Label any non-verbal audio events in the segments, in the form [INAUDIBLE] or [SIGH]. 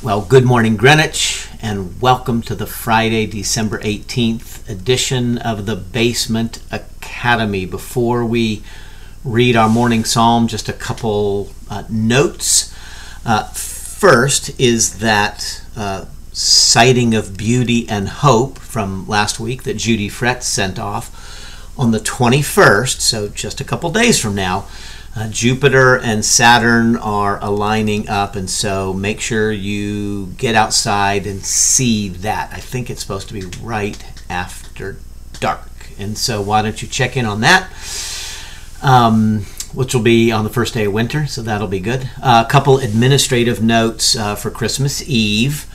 Well, good morning, Greenwich, and welcome to the Friday, December 18th edition of the Basement Academy. Before we read our morning psalm, just a couple uh, notes. Uh, first is that uh, sighting of beauty and hope from last week that Judy Fretz sent off on the 21st, so just a couple days from now. Uh, Jupiter and Saturn are aligning up, and so make sure you get outside and see that. I think it's supposed to be right after dark, and so why don't you check in on that? Um, which will be on the first day of winter, so that'll be good. A couple administrative notes uh, for Christmas Eve.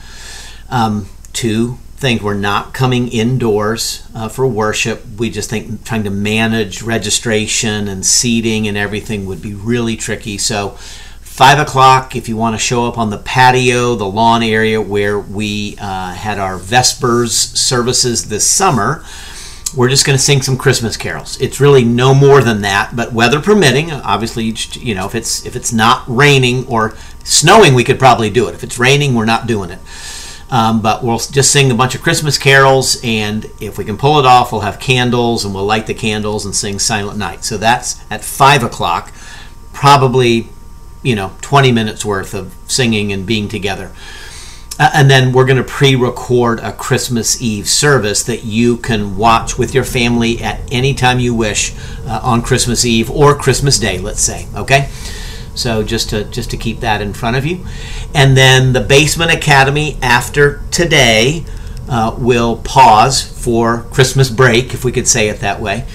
Um, two things we're not coming indoors uh, for worship. We just think trying to manage registration and seating and everything would be really tricky. So, five o'clock if you want to show up on the patio, the lawn area where we uh, had our Vespers services this summer. We're just going to sing some Christmas carols. It's really no more than that, but weather permitting, obviously, you know, if it's if it's not raining or snowing, we could probably do it. If it's raining, we're not doing it. Um, but we'll just sing a bunch of Christmas carols, and if we can pull it off, we'll have candles and we'll light the candles and sing Silent Night. So that's at 5 o'clock, probably, you know, 20 minutes worth of singing and being together. Uh, and then we're going to pre record a Christmas Eve service that you can watch with your family at any time you wish uh, on Christmas Eve or Christmas Day, let's say. Okay? So just to just to keep that in front of you, and then the Basement Academy after today uh, will pause for Christmas break, if we could say it that way.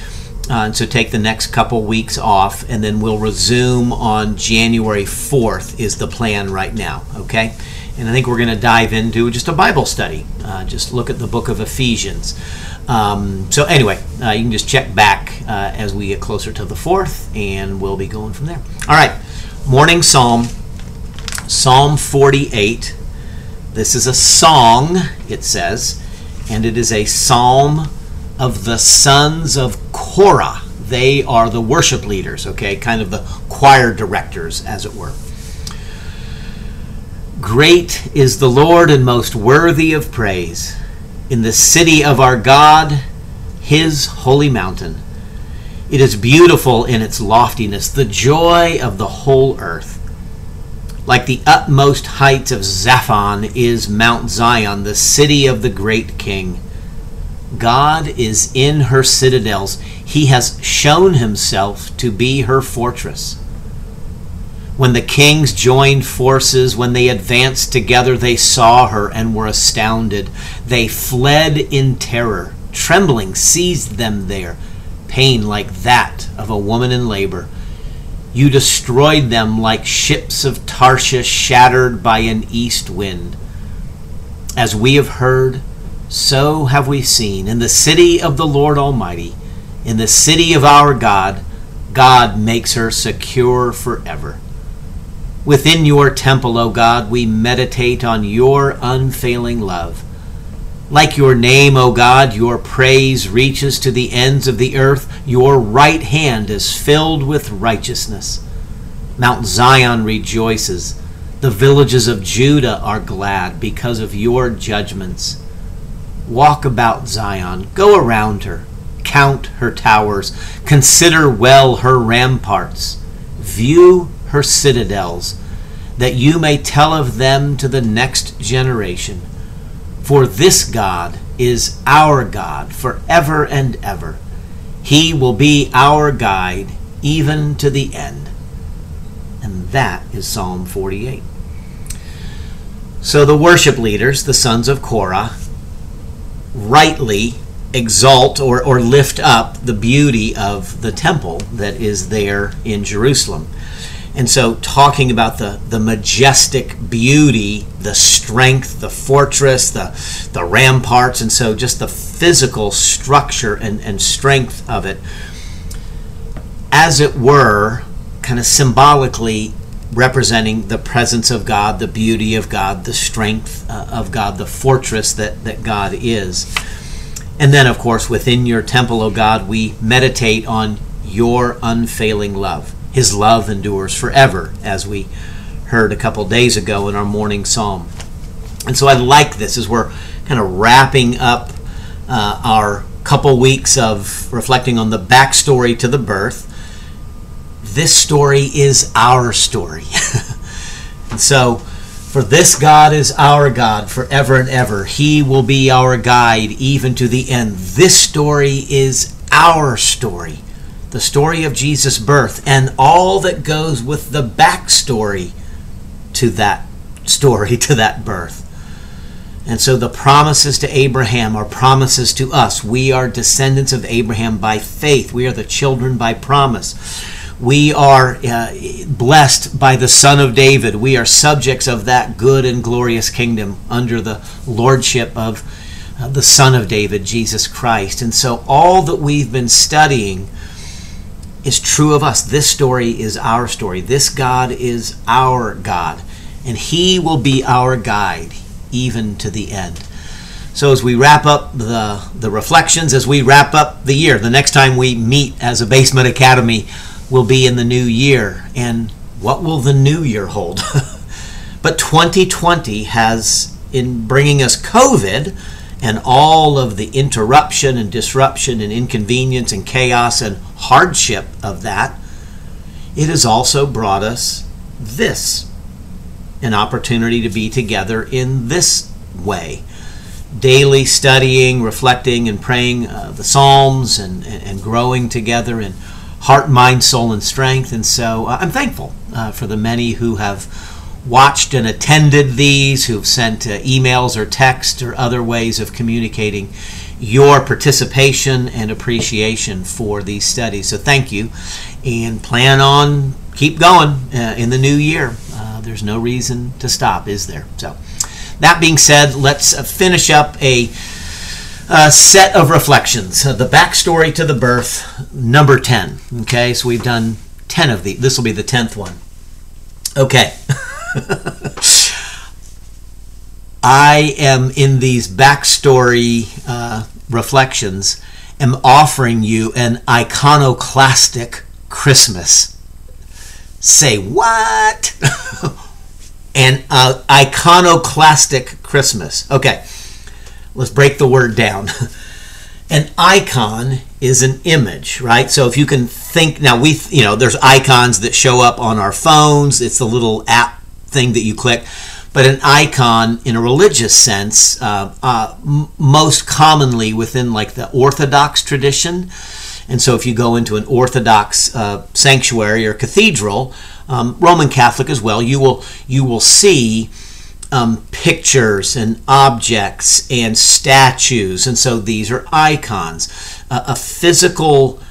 Uh, and so take the next couple weeks off, and then we'll resume on January 4th, is the plan right now, okay? And I think we're going to dive into just a Bible study. Uh, just look at the book of Ephesians. Um, so, anyway, uh, you can just check back uh, as we get closer to the 4th, and we'll be going from there. All right morning psalm, Psalm 48. This is a song, it says, and it is a psalm of the sons of Korah. They are the worship leaders, okay, kind of the choir directors, as it were. Great is the Lord and most worthy of praise in the city of our God, his holy mountain. It is beautiful in its loftiness, the joy of the whole earth. Like the utmost heights of Zaphon is Mount Zion, the city of the great king. God is in her citadels. He has shown himself to be her fortress. When the kings joined forces, when they advanced together, they saw her and were astounded. They fled in terror. Trembling seized them there pain like that of a woman in labor. You destroyed them like ships of Tarshish shattered by an east wind. As we have heard, so have we seen. In the city of the Lord Almighty, in the city of our God, God makes her secure forever. Within your temple, O God, we meditate on your unfailing love. Like your name, O God, your praise reaches to the ends of the earth. Your right hand is filled with righteousness. Mount Zion rejoices. The villages of Judah are glad because of your judgments. Walk about Zion, go around her, count her towers, consider well her ramparts, view her citadels, that you may tell of them to the next generation. For this God is our God forever and ever. He will be our guide even to the end. And that is Psalm 48. So the worship leaders, the sons of Korah, rightly exalt or, or lift up the beauty of the temple that is there in Jerusalem. And so, talking about the, the majestic beauty, the strength, the fortress, the, the ramparts, and so just the physical structure and, and strength of it, as it were, kind of symbolically representing the presence of God, the beauty of God, the strength uh, of God, the fortress that, that God is. And then, of course, within your temple, O God, we meditate on your unfailing love. His love endures forever, as we heard a couple days ago in our morning psalm. And so I like this as we're kind of wrapping up uh, our couple weeks of reflecting on the backstory to the birth. This story is our story. [LAUGHS] and so, for this God is our God forever and ever. He will be our guide even to the end. This story is our story. The story of Jesus' birth and all that goes with the backstory to that story, [LAUGHS] to that birth. And so the promises to Abraham are promises to us. We are descendants of Abraham by faith. We are the children by promise. We are uh, blessed by the Son of David. We are subjects of that good and glorious kingdom under the lordship of uh, the Son of David, Jesus Christ. And so all that we've been studying is true of us. This story is our story. This God is our God. And He will be our guide even to the end. So as we wrap up the the reflections, as we wrap up the year, the next time we meet as a Basement Academy will be in the new year. And what will the new year hold? [LAUGHS] but 2020 has, in bringing us COVID and all of the interruption and disruption and inconvenience and chaos and hardship of that, it has also brought us this an opportunity to be together in this way daily studying, reflecting, and praying uh, the Psalms and, and, growing together in heart, mind, soul, and strength. And so uh, I'm thankful uh, for the many who have watched and attended these, who've sent uh, emails or text or other ways of communicating your participation and appreciation for these studies. So thank you, and plan on keep going uh, in the new year. Uh, there's no reason to stop, is there? So, that being said, let's uh, finish up a, a set of reflections. Uh, the backstory to the birth, number 10. Okay, so we've done 10 of these. This will be the 10th one. Okay. [LAUGHS] I am in these backstory uh, reflections, am offering you an iconoclastic Christmas. Say what? [LAUGHS] An uh, iconoclastic Christmas. Okay, let's break the word down. [LAUGHS] an icon is an image, right? So if you can think now, we you know there's icons that show up on our phones. It's the little app thing that you click. But an icon, in a religious sense, uh, uh, m- most commonly within like the Orthodox tradition, and so, if you go into an Orthodox uh, sanctuary or cathedral, um, Roman Catholic as well, you will you will see um, pictures and objects and statues, and so these are icons. A physical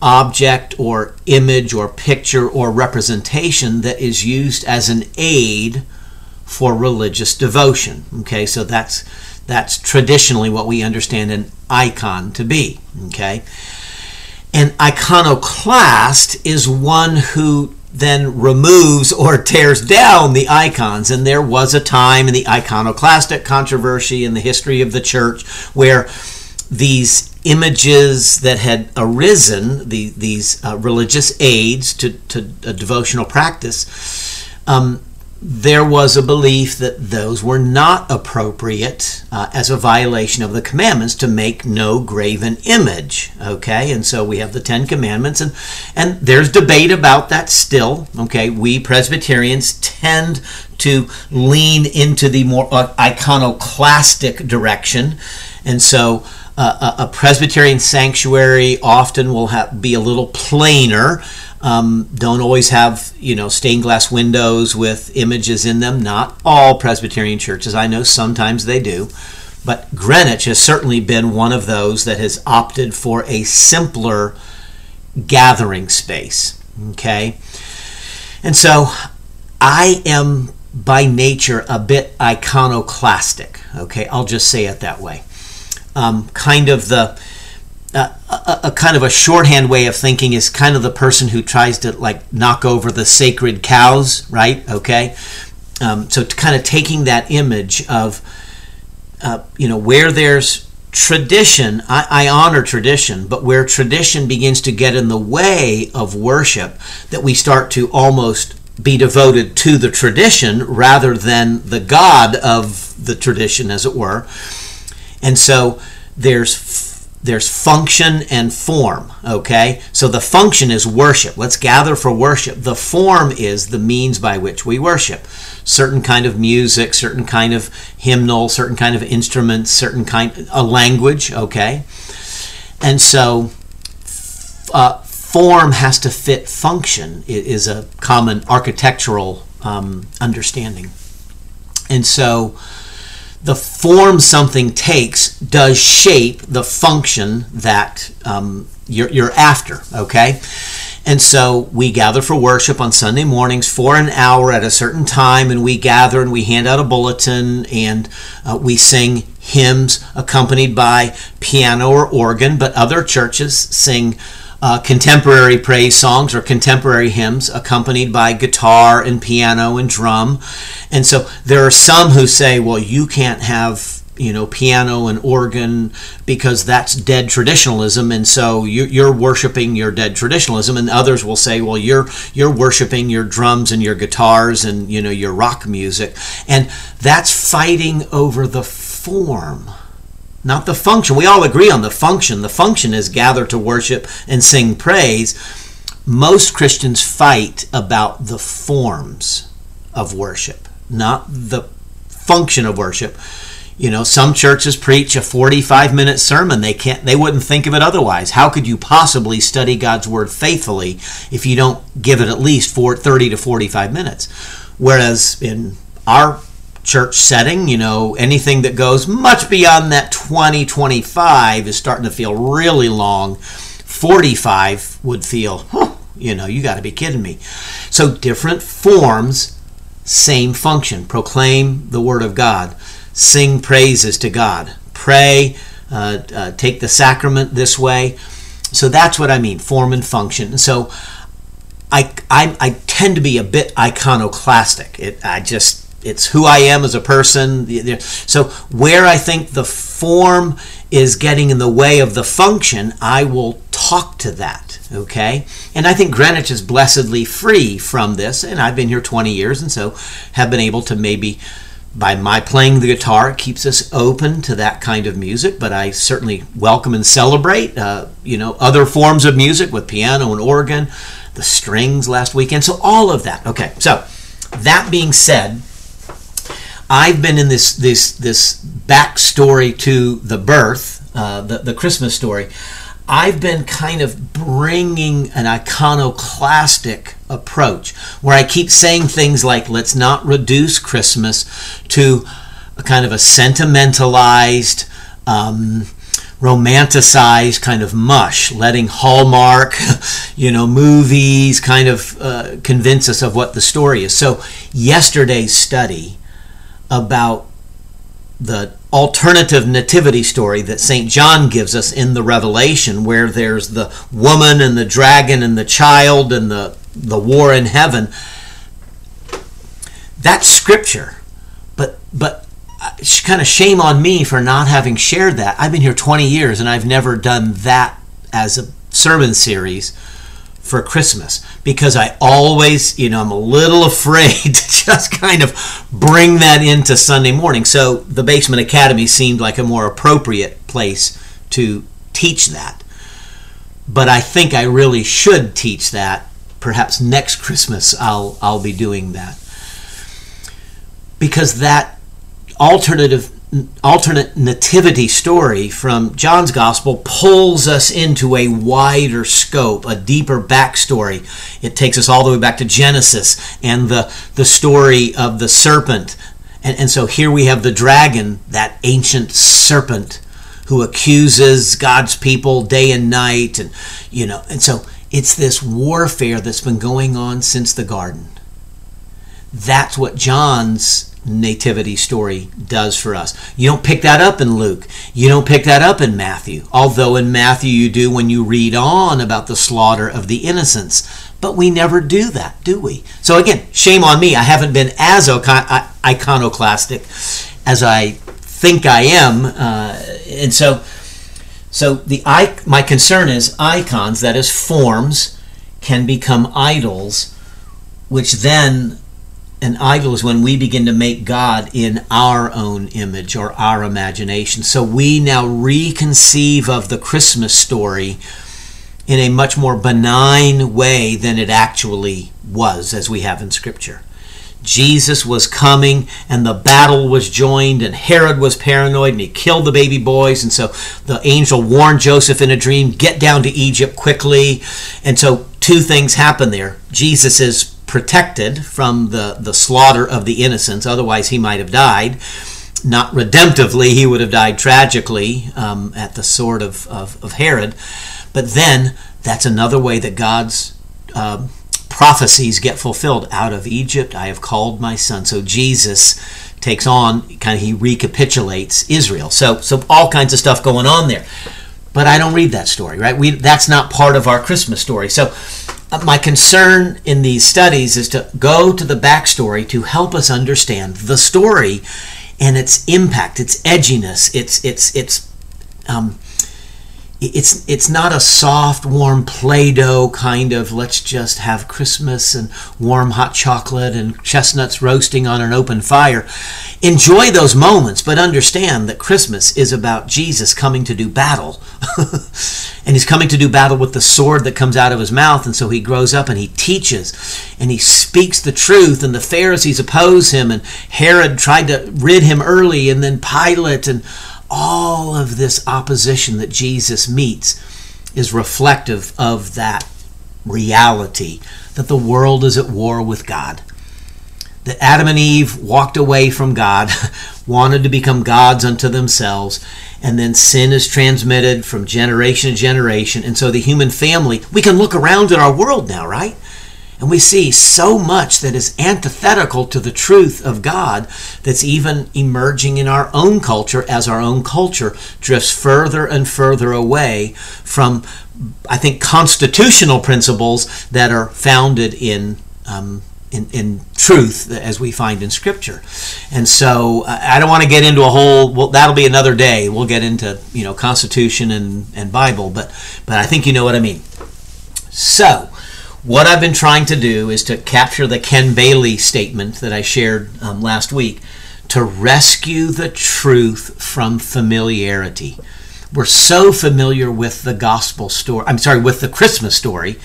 object or image or picture or representation that is used as an aid for religious devotion. Okay, so that's that's traditionally what we understand an icon to be. Okay. An iconoclast is one who then removes or tears down the icons. And there was a time in the iconoclastic controversy in the history of the church where these images that had arisen, the, these uh, religious aids to, to devotional practice, um, there was a belief that those were not appropriate uh, as a violation of the commandments to make no graven image okay? And so we have the 10 commandments and and there's debate about that still okay? We presbyterians tend to lean into the more uh, iconoclastic direction and so uh, a, presbyterian sanctuary often will have, be a little plainer um, don't always have you know stained glass windows with images in them. Not all Presbyterian churches. I know sometimes they do, but Greenwich has certainly been one of those that has opted for a simpler gathering space. Okay, and so I am by nature a bit iconoclastic. Okay, I'll just say it that way. Um, kind of the uh, a, a, kind of a shorthand way of thinking is kind of the person who tries to like knock over the sacred cows, right? Okay, um, so kind of taking that image of uh, you know where there's tradition, I, I honor tradition, but where tradition begins to get in the way of worship, that we start to almost be devoted to the tradition rather than the God of the tradition, as it were. And so there's there's function and form okay? So the function is worship. Let's gather for worship. The form is the means by which we worship. Certain kind of music certain kind of hymnal certain kind of instruments certain kind a language okay? And so uh, form has to fit function. Is a common architectural um, understanding. And so the form something takes does shape the function that um, you're, you're after, okay? And so we gather for worship on Sunday mornings for an hour at a certain time, and we gather and we hand out a bulletin and uh, we sing hymns accompanied by piano or organ, but other churches sing uh, contemporary praise songs or contemporary hymns accompanied by guitar and piano and drum. And so there are some who say, well, you can't have you know piano and organ because that's dead traditionalism and so you, are worshiping your dead traditionalism and others will say well you're you're worshiping your drums and your guitars and you know your rock music and that's fighting over the form not the function. We all agree on the function. The function is gather to worship and sing praise. Most Christians fight about the forms of worship, not the function of worship. You know, some churches preach a 45 minute sermon. They can't they wouldn't think of it otherwise. How could you possibly study God's word faithfully if you don't give it at least 30 to 45 minutes? Whereas in our church setting, you know, anything that goes much beyond that 20, 25 is starting to feel really long. 45 would feel, huh, you know, you got to be kidding me. So different forms, same function. Proclaim the word of God, sing praises to God, pray, uh, uh, take the sacrament this way. So that's what I mean, form and function. So I, I, I tend to be a bit iconoclastic. It, I just it's who I am as a person. So where I think the form is getting in the way of the function, I will talk to that. Okay, and I think Greenwich is blessedly free from this, and I've been here 20 years, and so have been able to maybe. By my playing the guitar, it keeps us open to that kind of music, but I certainly welcome and celebrate, uh, you know, other forms of music with piano and organ, the strings last weekend. So all of that. Okay, so that being said, I've been in this this this backstory to the birth, uh, the the Christmas story. I've been kind of bringing an iconoclastic approach where I keep saying things like, let's not reduce Christmas to a kind of a sentimentalized, um, romanticized kind of mush, letting Hallmark, [LAUGHS] you know, movies kind of uh, convince us of what the story is. So, yesterday's study about the alternative nativity story that St. John gives us in the Revelation, where there's the woman and the dragon and the child and the, the war in heaven. That's scripture. But, but uh, kind of shame on me for not having shared that. I've been here 20 years and I've never done that as a sermon series for Christmas because I always, you know, I'm a little [LAUGHS] afraid to just kind of bring that into Sunday morning. So the Basement Academy seemed like a more appropriate place to teach that. But I think I really should teach that. Perhaps next [LAUGHS] Christmas I'll I'll be doing that. Because that alternative alternate nativity story from John's gospel pulls us into a wider scope, a deeper backstory. It takes us all the way back to Genesis and the, the story of the serpent. And, and so here we have the dragon, that ancient serpent who accuses God's people day and night. And, you know, and so it's this warfare that's been going on since the garden. That's what John's nativity story does for us. You don't pick that up in Luke. You don't pick that up in Matthew. Although in Matthew you do when you read on about the slaughter of the innocents. But we never do that, do we? So again, shame on me. I haven't been as iconoclastic as I think I am. Uh, and so so the my concern is icons, that is forms, can become idols, which then an idol is when we begin to make God in our own image or our imagination. So we now reconceive of the Christmas story in a much more benign way than it actually was, as we have in Scripture. Jesus was coming and the battle was joined, and Herod was paranoid and he killed the baby boys. And so the angel warned Joseph in a dream get down to Egypt quickly. And so two things happen there. Jesus is protected from the, the slaughter of the innocents, otherwise, he might have died. Not redemptively, he would have died tragically um, at the sword of, of, of, Herod. But then that's another way that God's uh, prophecies get fulfilled. Out of Egypt I have called my son. So Jesus takes on, kind of, he recapitulates Israel. So, so all kinds of stuff going on there. But I don't read that story, right? We, that's not part of our Christmas story. So my concern in these studies is to go to the backstory to help us understand the story and its impact, its edginess, its its its um, it's it's not a soft, warm Play-Doh kind of let's just have Christmas and warm hot chocolate and chestnuts roasting on an open fire. Enjoy those moments, but understand that Christmas is about Jesus coming to do battle. [LAUGHS] and he's coming to do battle with the sword that comes out of his mouth, and so he grows up and he teaches and he speaks the truth, and the Pharisees oppose him, and Herod tried to rid him early, and then Pilate and all of this opposition that Jesus meets is reflective of that reality that the world is at war with God. That Adam and Eve walked away from God, [LAUGHS] wanted to become gods unto themselves, and then sin is transmitted from generation to generation. And so the human family, we can look around at our world now, right? And we see so much that is antithetical to the truth of God that's even emerging in our own culture as our own culture drifts further and further away from, I think, constitutional principles that are founded in. Um, in, in truth as we find in scripture and so i don't want to get into a whole well that'll be another day we'll get into you know constitution and, and bible but but i think you know what i mean so what I've been trying to do is to capture the Ken Bailey statement that I shared um, last week to rescue the truth from familiarity. We're so familiar with the gospel story, I'm sorry, with the Christmas story,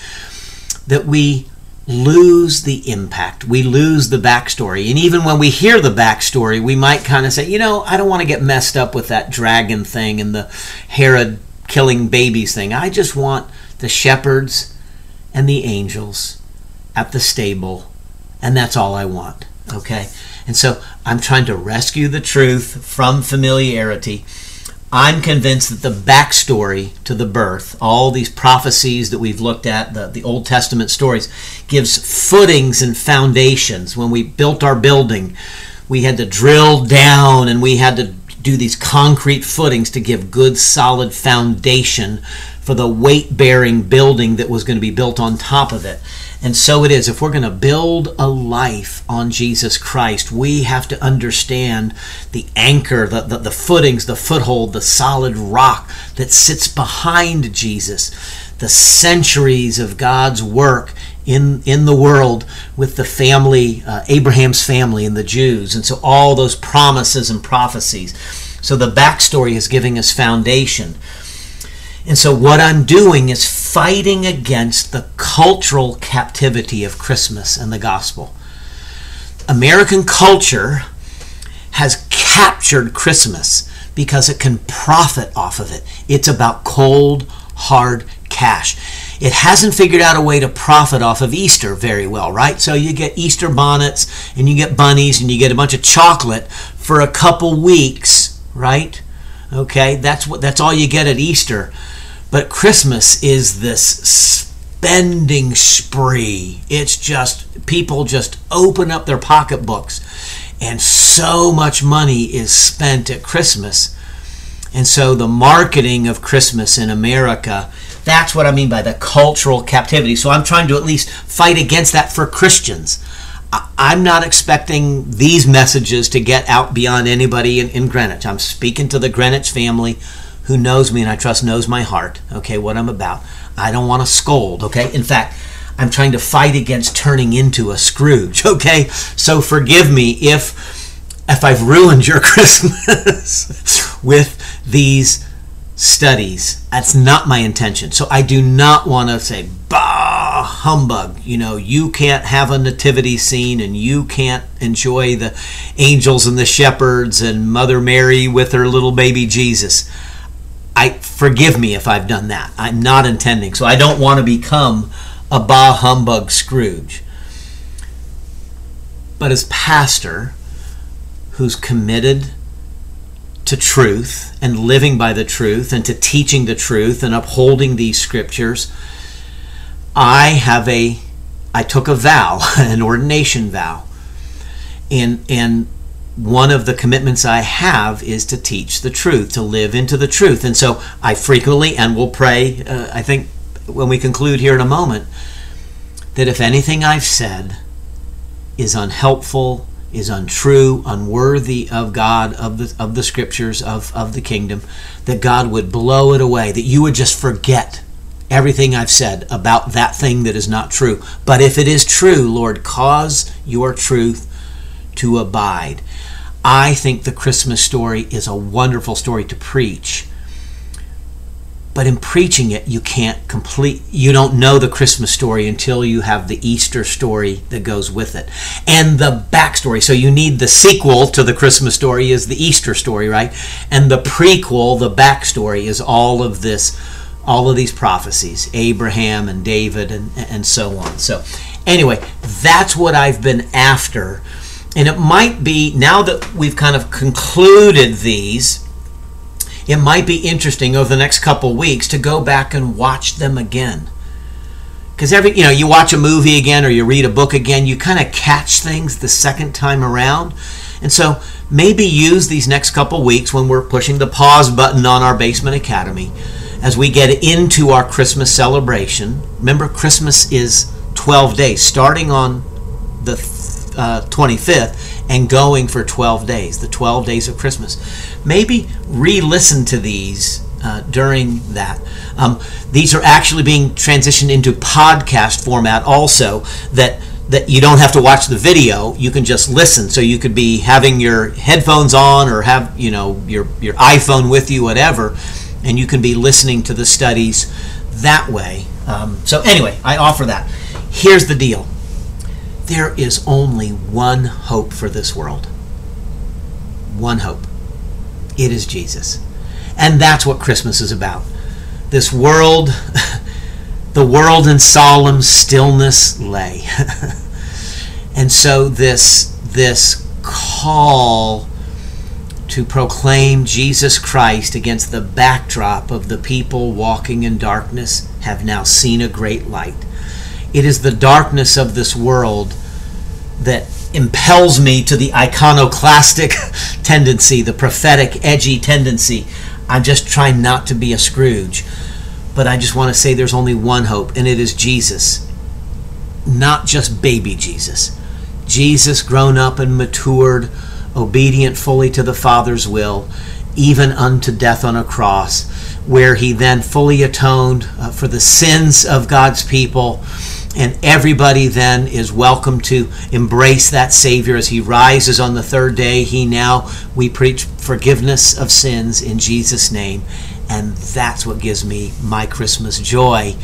that we lose the impact. We lose the backstory. And even when we hear the backstory, we might kind of say, you know, I don't want to get messed up with that dragon thing and the Herod killing babies thing. I just want the shepherds and the angels at the stable, and that's all I want. Okay? And so I'm trying to rescue the truth from familiarity. I'm convinced that the backstory to the birth, all these prophecies that we've looked at, the, the Old Testament stories, gives footings and foundations. When we built our building, we had to drill down and we had to do these concrete footings to give good solid foundation for the weight bearing building that was going to be built on top of it. And so it is. If we're going to build a life on Jesus Christ, we have to understand the anchor, the, the, the, footings, the foothold, the solid rock that sits behind Jesus, the centuries of God's work in, in the world with the family, uh, Abraham's family and the Jews. And so all those promises and prophecies. So the backstory is giving us foundation. And so, what I'm doing is fighting against the cultural captivity of Christmas and the gospel. American culture has captured Christmas because it can profit off of it. It's about cold, hard cash. It hasn't figured out a way to profit off of Easter very well, right? So you get Easter bonnets and you get bunnies and you get a bunch of chocolate for a couple weeks, right? Okay, that's what that's all you get at Easter. But Christmas is this spending spree. It's just people just open up their pocketbooks and so much money is spent at Christmas. And so the marketing of Christmas in America, that's what I mean by the cultural captivity. So I'm trying to at least fight against that for Christians. I'm not expecting these messages to get out beyond anybody in, in Greenwich. I'm speaking to the Greenwich family who knows me and I trust knows my heart, okay, what I'm about. I don't want to scold, okay? In fact, I'm trying to fight against turning into a Scrooge, [LAUGHS] okay? So forgive me if if I've ruined your [LAUGHS] Christmas with these studies. That's not my intention. So I do not want to say, bah, humbug. You know, you can't have a nativity scene and you can't enjoy the angels and the shepherds and Mother Mary with her little baby Jesus. I forgive me if I've done that. I'm not intending. So I don't want to become a bah humbug Scrooge. But as pastor who's committed to truth and living by the truth and to teaching the truth and upholding these scriptures, I have a I took a vow, [LAUGHS] an ordination vow. And and one of the commitments I have is to teach the truth, to live into the truth. And so I frequently and will pray, uh, I think when we conclude here in a moment, that if anything I've said is unhelpful, is untrue, unworthy of God, of the of the scriptures, of, of the kingdom, that God would blow it away, that you would just forget everything I've said about that thing that is not true. But if it is true, Lord, cause your truth to abide. I think the Christmas story is a wonderful story to preach but in preaching it you can't complete you don't know the christmas story until you have the easter story that goes with it. And the backstory so you need the sequel to the christmas story is the easter story right? And the prequel the backstory is all of this all of these prophecies abraham and david and, and so on. So anyway that's what i've been after. And it might be now that we've kind of concluded these it might be interesting over the next couple weeks to go back and watch them again. Because every, you know, you watch a movie again or you read a book again, you kind of catch things the second time around. And so maybe use these next couple weeks when we're pushing the pause button on our Basement Academy as we get into our Christmas celebration. Remember, Christmas is 12 days, starting on the uh, 25th and going for 12 days, the 12 days of Christmas. Maybe re listen to these uh, during that. Um, these are actually being transitioned into podcast format also that that you don't have to watch the video you can just listen so you could be having your headphones on or have you know your your iphone with you whatever and you can be listening to the studies that way um, so anyway i offer that here's the deal there is only one hope for this world. One hope. It is Jesus. And that's what Christmas is about. This world, [LAUGHS] the world in solemn stillness lay. [LAUGHS] and so this this call to proclaim Jesus Christ against the backdrop of the people walking in darkness have now seen a great light. It is the darkness of this world that impels me to the iconoclastic [LAUGHS] tendency, the prophetic, edgy tendency. I'm just trying not to be a Scrooge. But I just want to say there's only one hope, and it is Jesus. Not just baby Jesus. Jesus, grown up and matured, obedient fully to the Father's will, even unto death on a cross, where he then fully atoned uh, for the sins of God's people and everybody then is welcome to embrace that Savior as He rises on the third day. He now, we preach forgiveness of sins in Jesus' name. And that's what gives me my Christmas joy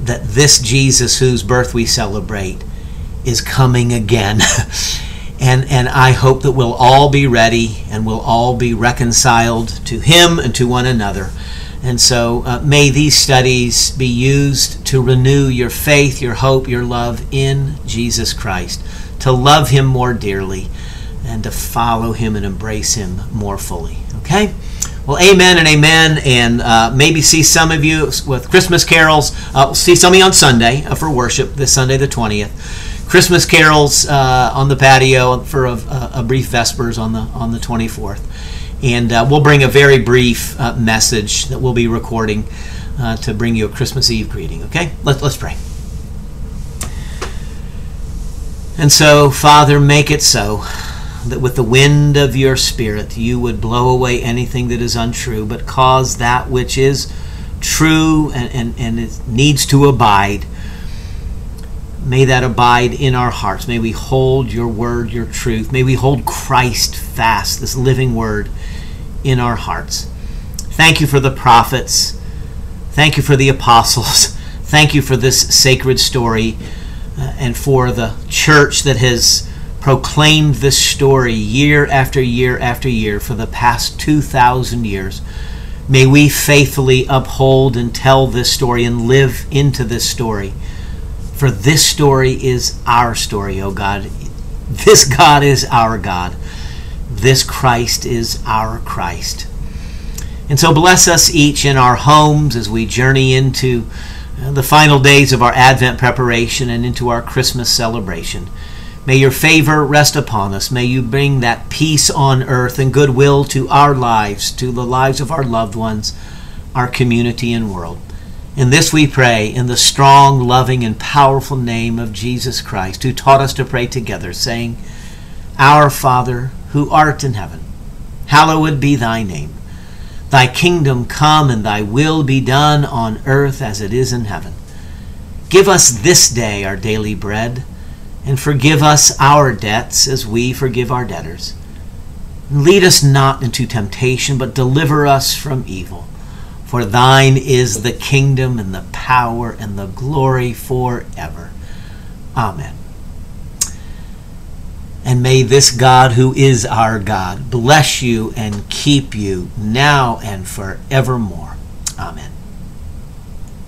that this Jesus whose birth we celebrate is coming again. [LAUGHS] and, and I hope that we'll all be ready and we'll all be reconciled to Him and to one another. And so uh, may these studies be used to renew your faith, your hope, your love in Jesus Christ, to love Him more dearly, and to follow Him and embrace Him more fully. Okay? Well, amen and amen. And uh, maybe see some of you with Christmas carols. Uh, we'll see some of you on Sunday uh, for worship, this Sunday the 20th. Christmas carols uh, on the patio for a, a brief Vespers on the, on the 24th. And uh, we'll bring a very brief uh, message that we'll be recording uh, to bring you a Christmas Eve greeting. Okay? Let, let's pray. And so, Father, make it so that with the wind of your Spirit you would blow away anything that is untrue, but cause that which is true and, and, and needs to abide may that abide in our hearts. May we hold your word, your truth. May we hold Christ fast, this living word, in our hearts. Thank you for the prophets. Thank you for the apostles. [LAUGHS] Thank you for this sacred story uh, and for the church that has proclaimed this story year after year after year for the past 2,000 years. May we faithfully uphold and tell this story and live into this story. For this story is our story, O God. This God is our God. This Christ is our Christ. And so bless us each in our homes as we journey into uh, the final days of our Advent preparation and into our Christmas celebration. May your favor rest upon us. May you bring that peace on earth and goodwill to our lives, to the lives of our loved ones, our community and world. In this we pray in the strong, loving, and powerful name of Jesus Christ, who taught us to pray together, saying, Our Father, who art in heaven, hallowed be thy name. Thy kingdom come and thy will be done on earth as it is in heaven. Give us this day our daily bread and forgive us our debts as we forgive our debtors. Lead us not into temptation, but deliver us from evil. For thine is the kingdom and the power and the glory forever. Amen. And may this God, who is our God, bless you and keep you now and forevermore. Amen.